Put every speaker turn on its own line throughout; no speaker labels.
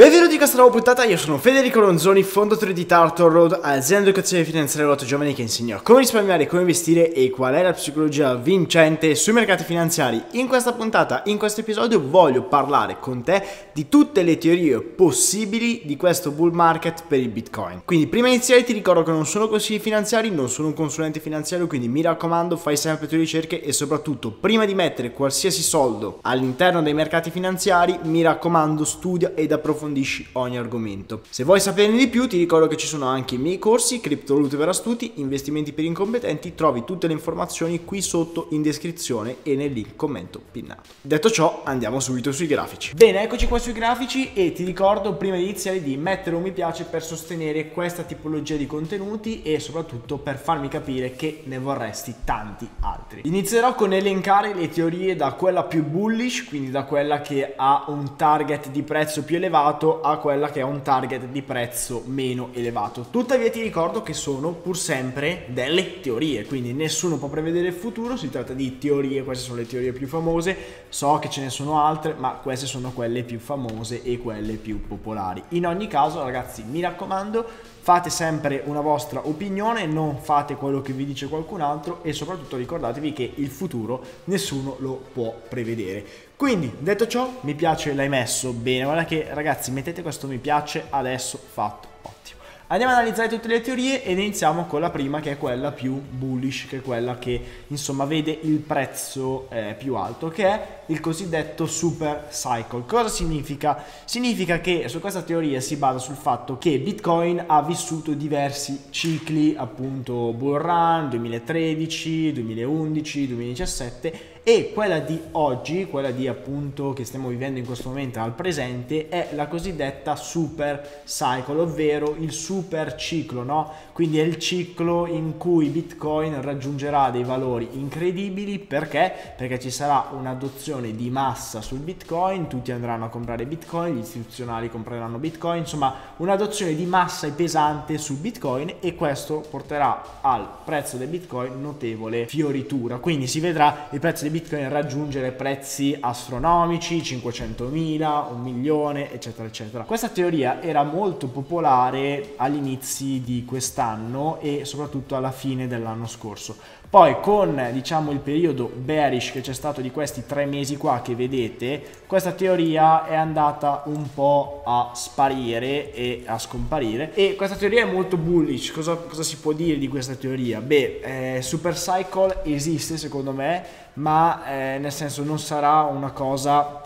Benvenuti in questa nuova puntata, io sono Federico Ronzoni, fondatore di Turtle Road, azienda di educazione finanziaria per giovani che insegna come risparmiare, come investire e qual è la psicologia vincente sui mercati finanziari. In questa puntata, in questo episodio, voglio parlare con te di tutte le teorie possibili di questo bull market per il Bitcoin. Quindi, prima di iniziare, ti ricordo che non sono consigli finanziari, non sono un consulente finanziario, quindi mi raccomando, fai sempre le tue ricerche e soprattutto, prima di mettere qualsiasi soldo all'interno dei mercati finanziari, mi raccomando, studia ed approfondisci approfondisci ogni argomento. Se vuoi saperne di più ti ricordo che ci sono anche i miei corsi, criptovalute per astuti, investimenti per incompetenti, trovi tutte le informazioni qui sotto in descrizione e nel link commento pinnato. Detto ciò andiamo subito sui grafici. Bene, eccoci qua sui grafici e ti ricordo prima di iniziare di mettere un mi piace per sostenere questa tipologia di contenuti e soprattutto per farmi capire che ne vorresti tanti altri. Inizierò con elencare le teorie da quella più bullish, quindi da quella che ha un target di prezzo più elevato elevato a quella che è un target di prezzo meno elevato. Tuttavia ti ricordo che sono pur sempre delle teorie, quindi nessuno può prevedere il futuro, si tratta di teorie, queste sono le teorie più famose, so che ce ne sono altre, ma queste sono quelle più famose e quelle più popolari. In ogni caso ragazzi mi raccomando, fate sempre una vostra opinione, non fate quello che vi dice qualcun altro e soprattutto ricordatevi che il futuro nessuno lo può prevedere. Quindi, detto ciò, mi piace l'hai messo bene. Guarda che ragazzi, mettete questo mi piace adesso fatto. Ottimo. Andiamo ad analizzare tutte le teorie ed iniziamo con la prima che è quella più bullish, che è quella che insomma vede il prezzo eh, più alto, che è il cosiddetto super cycle. Cosa significa? Significa che su questa teoria si basa sul fatto che Bitcoin ha vissuto diversi cicli, appunto bull run 2013, 2011, 2017 e quella di oggi, quella di appunto che stiamo vivendo in questo momento al presente è la cosiddetta super cycle, ovvero il super ciclo, no? Quindi è il ciclo in cui Bitcoin raggiungerà dei valori incredibili perché? Perché ci sarà un'adozione di massa sul Bitcoin, tutti andranno a comprare Bitcoin, gli istituzionali compreranno Bitcoin, insomma un'adozione di massa e pesante sul Bitcoin e questo porterà al prezzo del Bitcoin notevole fioritura. Quindi si vedrà il prezzo del Bitcoin raggiungere prezzi astronomici, 500.000, un milione, eccetera, eccetera. Questa teoria era molto popolare agli inizi di quest'anno e soprattutto alla fine dell'anno scorso. Poi con diciamo il periodo bearish che c'è stato di questi tre mesi qua che vedete, questa teoria è andata un po' a sparire e a scomparire e questa teoria è molto bullish. Cosa, cosa si può dire di questa teoria? Beh, eh, Super Cycle esiste secondo me, ma eh, nel senso non sarà una cosa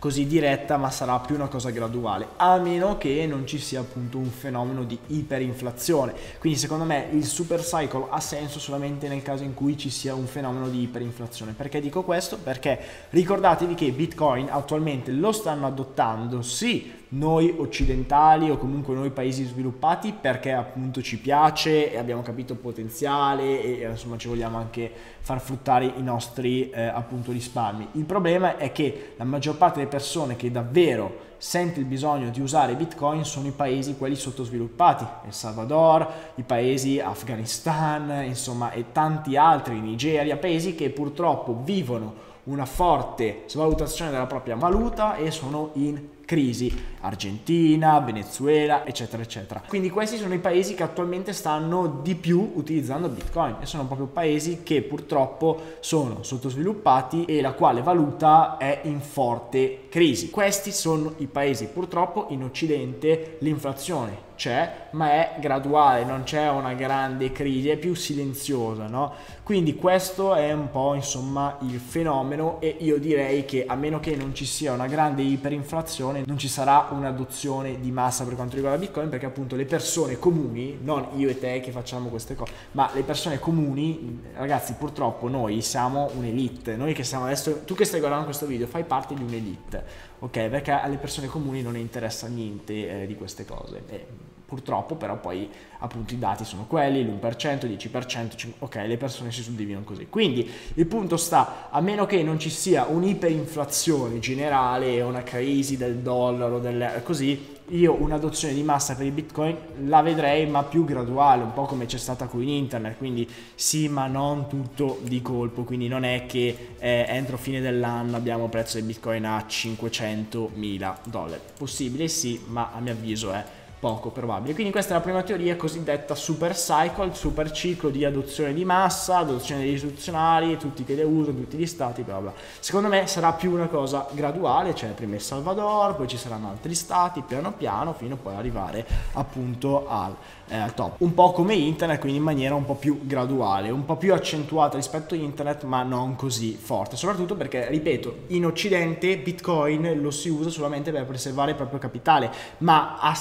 così diretta, ma sarà più una cosa graduale, a meno che non ci sia appunto un fenomeno di iperinflazione. Quindi secondo me il super cycle ha senso solamente nel caso in cui ci sia un fenomeno di iperinflazione. Perché dico questo? Perché ricordatevi che Bitcoin attualmente lo stanno adottando sì noi occidentali o comunque noi paesi sviluppati perché appunto ci piace e abbiamo capito il potenziale e insomma ci vogliamo anche far fruttare i nostri eh, appunto risparmi. Il problema è che la maggior parte delle persone che davvero sente il bisogno di usare Bitcoin sono i paesi quelli sottosviluppati, El Salvador, i paesi Afghanistan, insomma e tanti altri, Nigeria, paesi che purtroppo vivono una forte svalutazione della propria valuta e sono in crisi, Argentina, Venezuela, eccetera, eccetera. Quindi questi sono i paesi che attualmente stanno di più utilizzando Bitcoin e sono proprio paesi che purtroppo sono sottosviluppati e la quale valuta è in forte crisi. Questi sono i paesi purtroppo in Occidente l'inflazione c'è, ma è graduale, non c'è una grande crisi, è più silenziosa, no? Quindi questo è un po' insomma il fenomeno e io direi che a meno che non ci sia una grande iperinflazione non ci sarà un'adozione di massa per quanto riguarda Bitcoin perché appunto le persone comuni, non io e te che facciamo queste cose, ma le persone comuni, ragazzi purtroppo noi siamo un'elite, noi che siamo adesso, tu che stai guardando questo video fai parte di un'elite, ok? Perché alle persone comuni non interessa niente eh, di queste cose. Eh, Purtroppo però poi appunto i dati sono quelli, l'1%, 10%, ok, le persone si suddividono così. Quindi il punto sta, a meno che non ci sia un'iperinflazione generale, una crisi del dollaro, del, così, io un'adozione di massa per il bitcoin la vedrei ma più graduale, un po' come c'è stata qui in internet, quindi sì ma non tutto di colpo, quindi non è che eh, entro fine dell'anno abbiamo prezzo del bitcoin a 500 mila dollari. Possibile sì, ma a mio avviso è poco probabile. Quindi questa è la prima teoria cosiddetta super cycle, super ciclo di adozione di massa, adozione degli istituzionali, tutti che le usano, tutti gli stati, bla bla. Secondo me sarà più una cosa graduale, cioè prima il Salvador, poi ci saranno altri stati, piano piano, fino a poi arrivare appunto al eh, al top. Un po' come internet, quindi in maniera un po' più graduale, un po' più accentuata rispetto a internet, ma non così forte. Soprattutto perché, ripeto, in Occidente Bitcoin lo si usa solamente per preservare il proprio capitale, ma ha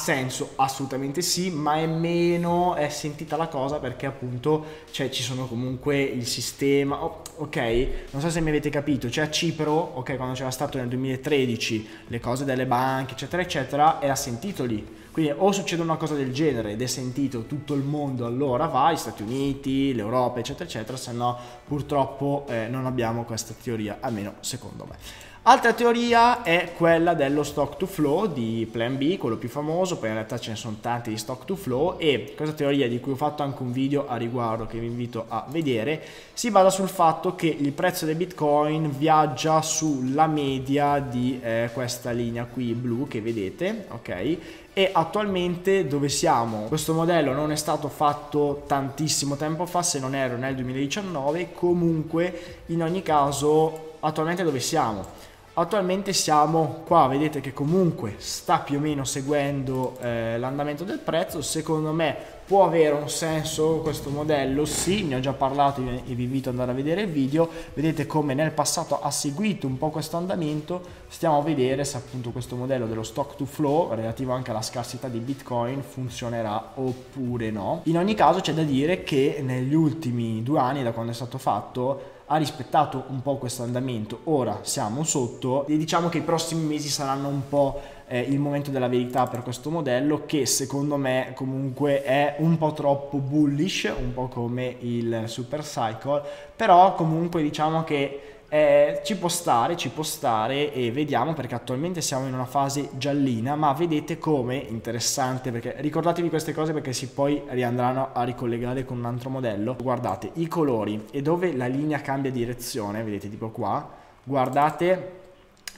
Assolutamente sì, ma è meno è sentita la cosa perché appunto cioè, ci sono comunque il sistema, oh, ok? Non so se mi avete capito, cioè a Cipro, ok, quando c'era stato nel 2013 le cose delle banche, eccetera, eccetera, era sentito lì quindi o succede una cosa del genere ed è sentito tutto il mondo, allora va, gli Stati Uniti, l'Europa, eccetera, eccetera, se no purtroppo eh, non abbiamo questa teoria, almeno secondo me. Altra teoria è quella dello stock to flow di Plan B, quello più famoso, poi in realtà ce ne sono tanti di stock to flow e questa teoria di cui ho fatto anche un video a riguardo che vi invito a vedere, si basa sul fatto che il prezzo del Bitcoin viaggia sulla media di eh, questa linea qui blu che vedete, ok? E attualmente dove siamo? Questo modello non è stato fatto tantissimo tempo fa, se non ero nel 2019, comunque in ogni caso attualmente dove siamo? Attualmente siamo qua, vedete che comunque sta più o meno seguendo eh, l'andamento del prezzo, secondo me può avere un senso questo modello, sì, ne ho già parlato e vi invito ad andare a vedere il video, vedete come nel passato ha seguito un po' questo andamento, stiamo a vedere se appunto questo modello dello stock to flow relativo anche alla scarsità di bitcoin funzionerà oppure no. In ogni caso c'è da dire che negli ultimi due anni da quando è stato fatto ha rispettato un po' questo andamento, ora siamo sotto e diciamo che i prossimi mesi saranno un po' eh, il momento della verità per questo modello che secondo me comunque è un po' troppo bullish, un po' come il super cycle, però comunque diciamo che eh, ci può stare, ci può stare e vediamo perché attualmente siamo in una fase giallina, ma vedete come interessante perché ricordatevi queste cose perché si poi riandranno a ricollegare con un altro modello. Guardate i colori e dove la linea cambia direzione, vedete tipo qua, guardate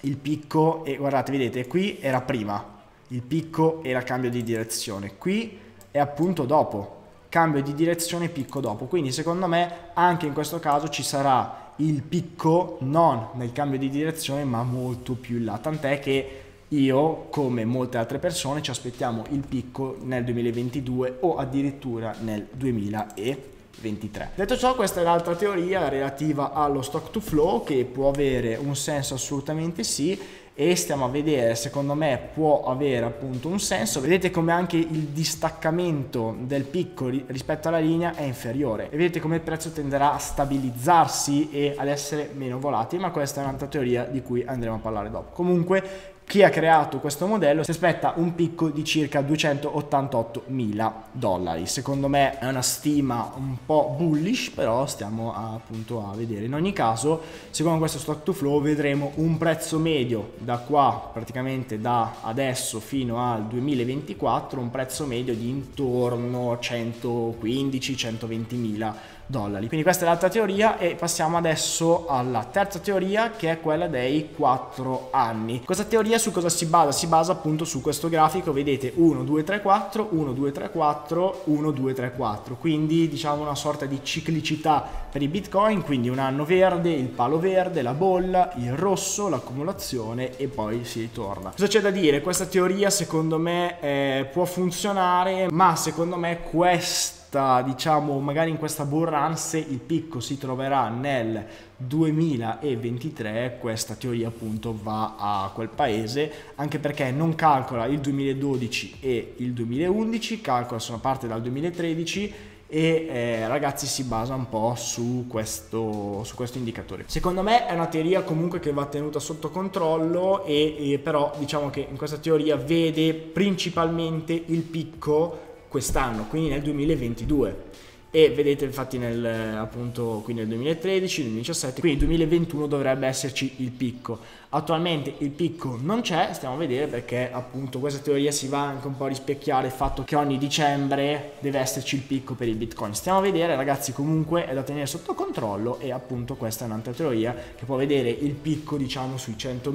il picco e guardate, vedete qui era prima, il picco era cambio di direzione, qui è appunto dopo, cambio di direzione picco dopo, quindi secondo me anche in questo caso ci sarà il picco non nel cambio di direzione ma molto più in là, tant'è che io come molte altre persone ci aspettiamo il picco nel 2022 o addirittura nel 2023. Detto ciò, questa è l'altra teoria relativa allo stock to flow che può avere un senso assolutamente sì e stiamo a vedere, secondo me può avere appunto un senso. Vedete come anche il distaccamento del picco rispetto alla linea è inferiore e vedete come il prezzo tenderà a stabilizzarsi e ad essere meno volatile, ma questa è un'altra teoria di cui andremo a parlare dopo. Comunque chi ha creato questo modello si aspetta un picco di circa 288 mila dollari. Secondo me è una stima un po' bullish, però stiamo a, appunto a vedere. In ogni caso, secondo questo stock to flow vedremo un prezzo medio da qua, praticamente da adesso fino al 2024, un prezzo medio di intorno a 115-120 mila dollari. Quindi questa è l'altra teoria e passiamo adesso alla terza teoria che è quella dei 4 anni. Questa teoria su cosa si basa? Si basa appunto su questo grafico, vedete 1, 2, 3, 4, 1, 2, 3, 4, 1, 2, 3, 4. Quindi diciamo una sorta di ciclicità per i bitcoin, quindi un anno verde, il palo verde, la bolla, il rosso, l'accumulazione e poi si ritorna. Cosa c'è da dire? Questa teoria secondo me eh, può funzionare, ma secondo me questa diciamo magari in questa bull run se il picco si troverà nel 2023 questa teoria appunto va a quel paese anche perché non calcola il 2012 e il 2011 calcola sono parte dal 2013 e eh, ragazzi si basa un po' su questo, su questo indicatore. Secondo me è una teoria comunque che va tenuta sotto controllo e, e però diciamo che in questa teoria vede principalmente il picco quest'anno, quindi nel 2022 e vedete infatti nel, appunto, qui nel 2013, 2017, quindi nel 2021 dovrebbe esserci il picco. Attualmente il picco non c'è, stiamo a vedere perché appunto questa teoria si va anche un po' a rispecchiare il fatto che ogni dicembre deve esserci il picco per il bitcoin. Stiamo a vedere ragazzi comunque è da tenere sotto controllo e appunto questa è un'altra teoria che può vedere il picco diciamo sui 100.000,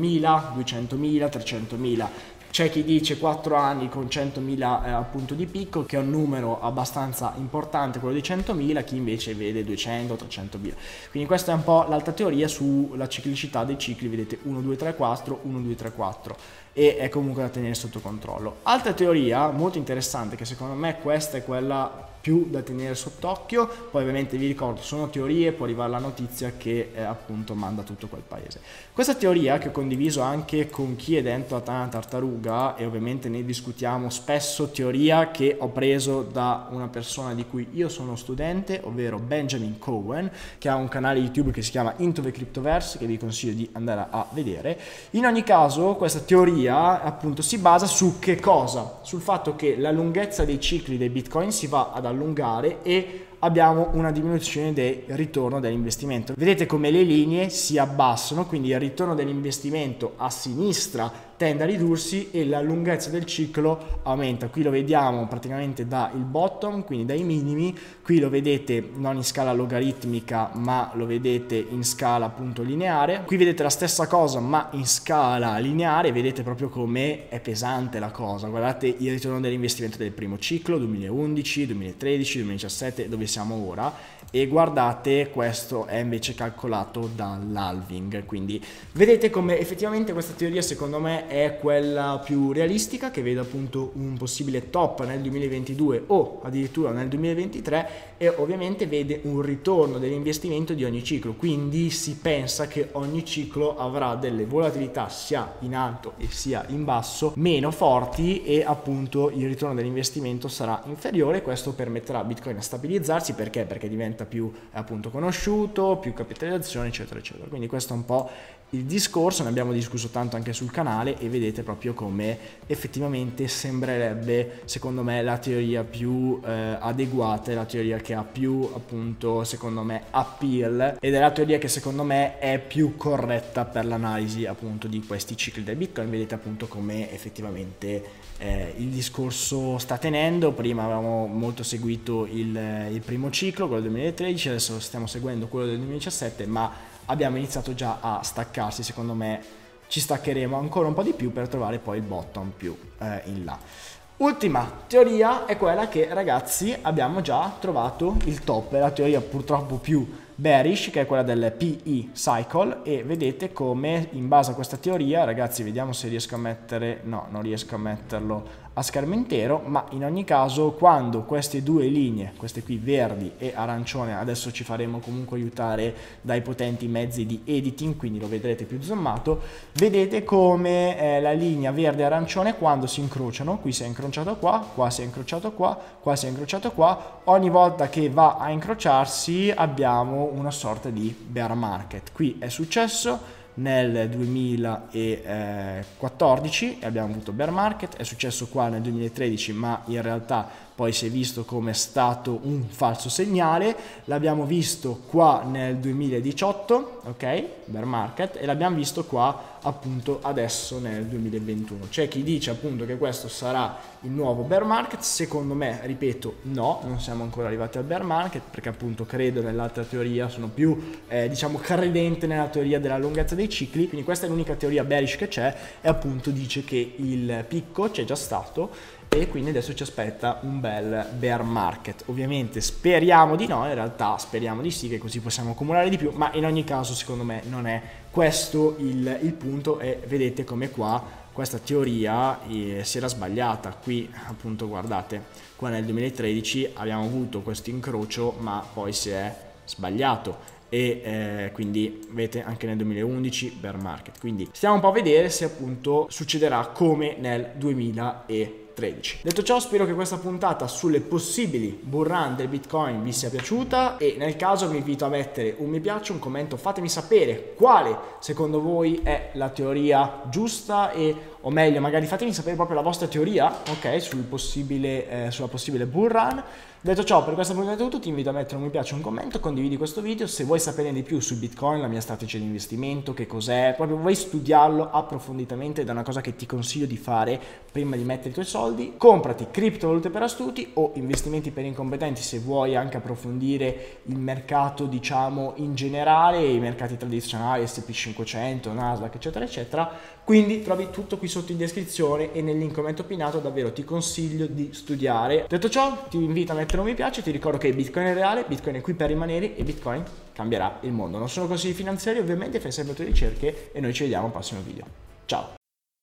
200.000, 300.000 c'è chi dice 4 anni con 100.000 eh, appunto di picco, che è un numero abbastanza importante, quello di 100.000, chi invece vede 200, 300.000. Quindi questa è un po' l'alta teoria sulla ciclicità dei cicli, vedete 1, 2, 3, 4, 1, 2, 3, 4 e è comunque da tenere sotto controllo. Altra teoria molto interessante, che secondo me questa è quella più da tenere sott'occhio, poi ovviamente vi ricordo sono teorie, può arrivare la notizia che eh, appunto manda tutto quel paese. Questa teoria che ho condiviso anche con chi è dentro a Tana Tartaruga e ovviamente ne discutiamo spesso, teoria che ho preso da una persona di cui io sono studente, ovvero Benjamin Cohen, che ha un canale YouTube che si chiama Into the Cryptoverse, che vi consiglio di andare a vedere. In ogni caso questa teoria appunto si basa su che cosa? Sul fatto che la lunghezza dei cicli dei bitcoin si va ad allungare allungare e abbiamo una diminuzione del ritorno dell'investimento. Vedete come le linee si abbassano, quindi il ritorno dell'investimento a sinistra tende a ridursi e la lunghezza del ciclo aumenta. Qui lo vediamo praticamente dal bottom, quindi dai minimi, qui lo vedete non in scala logaritmica ma lo vedete in scala appunto lineare. Qui vedete la stessa cosa ma in scala lineare, vedete proprio come è pesante la cosa. Guardate il ritorno dell'investimento del primo ciclo 2011, 2013, 2017 dove siamo ora e guardate questo è invece calcolato dall'halving quindi vedete come effettivamente questa teoria secondo me è quella più realistica che vede appunto un possibile top nel 2022 o addirittura nel 2023 e ovviamente vede un ritorno dell'investimento di ogni ciclo. Quindi si pensa che ogni ciclo avrà delle volatilità sia in alto e sia in basso meno forti e appunto il ritorno dell'investimento sarà inferiore. Questo permetterà a bitcoin a stabilizzarsi. Perché? Perché diventa diventa più appunto conosciuto, più capitalizzazione, eccetera, eccetera. Quindi questo è un po' il discorso, ne abbiamo discusso tanto anche sul canale e vedete proprio come effettivamente sembrerebbe, secondo me, la teoria più eh, adeguata, la teoria che ha più, appunto, secondo me, appeal ed è la teoria che secondo me è più corretta per l'analisi appunto di questi cicli del Bitcoin. Vedete appunto come effettivamente eh, il discorso sta tenendo, prima avevamo molto seguito il, il primo ciclo, quello del 2013, adesso stiamo seguendo quello del 2017, ma abbiamo iniziato già a staccarsi, secondo me ci staccheremo ancora un po' di più per trovare poi il bottom più eh, in là. Ultima teoria è quella che ragazzi abbiamo già trovato il top, è la teoria purtroppo più bearish che è quella del PE cycle. E vedete come in base a questa teoria ragazzi vediamo se riesco a mettere no non riesco a metterlo a schermo intero, ma in ogni caso quando queste due linee, queste qui verdi e arancione, adesso ci faremo comunque aiutare dai potenti mezzi di editing, quindi lo vedrete più zoomato, vedete come eh, la linea verde e arancione quando si incrociano, qui si è incrociato qua, qua si è incrociato qua, qua si è incrociato qua, ogni volta che va a incrociarsi abbiamo una sorta di bear market. Qui è successo, nel 2014 e abbiamo avuto bear market, è successo qua nel 2013 ma in realtà poi si è visto come è stato un falso segnale, l'abbiamo visto qua nel 2018, ok, bear market, e l'abbiamo visto qua appunto adesso nel 2021. C'è chi dice appunto che questo sarà il nuovo bear market, secondo me, ripeto, no, non siamo ancora arrivati al bear market perché appunto credo nell'altra teoria, sono più eh, diciamo credente nella teoria della lunghezza dei cicli, quindi questa è l'unica teoria bearish che c'è e appunto dice che il picco c'è già stato e quindi adesso ci aspetta un bel bear market. Ovviamente speriamo di no, in realtà speriamo di sì che così possiamo accumulare di più, ma in ogni caso secondo me non è questo il, il punto e vedete come qua questa teoria eh, si era sbagliata. Qui appunto guardate, qua nel 2013 abbiamo avuto questo incrocio ma poi si è sbagliato e eh, quindi vedete anche nel 2011 bear market. Quindi stiamo un po' a vedere se appunto succederà come nel 2013. 13. Detto ciò spero che questa puntata sulle possibili bull run del Bitcoin vi sia piaciuta e nel caso vi invito a mettere un mi piace, un commento, fatemi sapere quale secondo voi è la teoria giusta e o meglio magari fatemi sapere proprio la vostra teoria ok sul possibile, eh, sulla possibile bull run. Detto ciò, per questa puntata è tutto, ti invito a mettere un mi piace, un commento, condividi questo video, se vuoi sapere di più su Bitcoin, la mia strategia di investimento, che cos'è, proprio vuoi studiarlo approfonditamente ed è una cosa che ti consiglio di fare prima di mettere i tuoi soldi, comprati criptovalute per astuti o investimenti per incompetenti se vuoi anche approfondire il mercato diciamo in generale, i mercati tradizionali, S&P 500, Nasdaq eccetera eccetera, quindi trovi tutto qui sotto in descrizione e nel link commento pinato davvero ti consiglio di studiare. Detto ciò, ti invito a mettere mettere un mi piace, ti ricordo che Bitcoin è reale, Bitcoin è qui per rimanere e Bitcoin cambierà il mondo. Non sono consigli finanziari, ovviamente fai sempre le tue ricerche e noi ci vediamo al prossimo video. Ciao!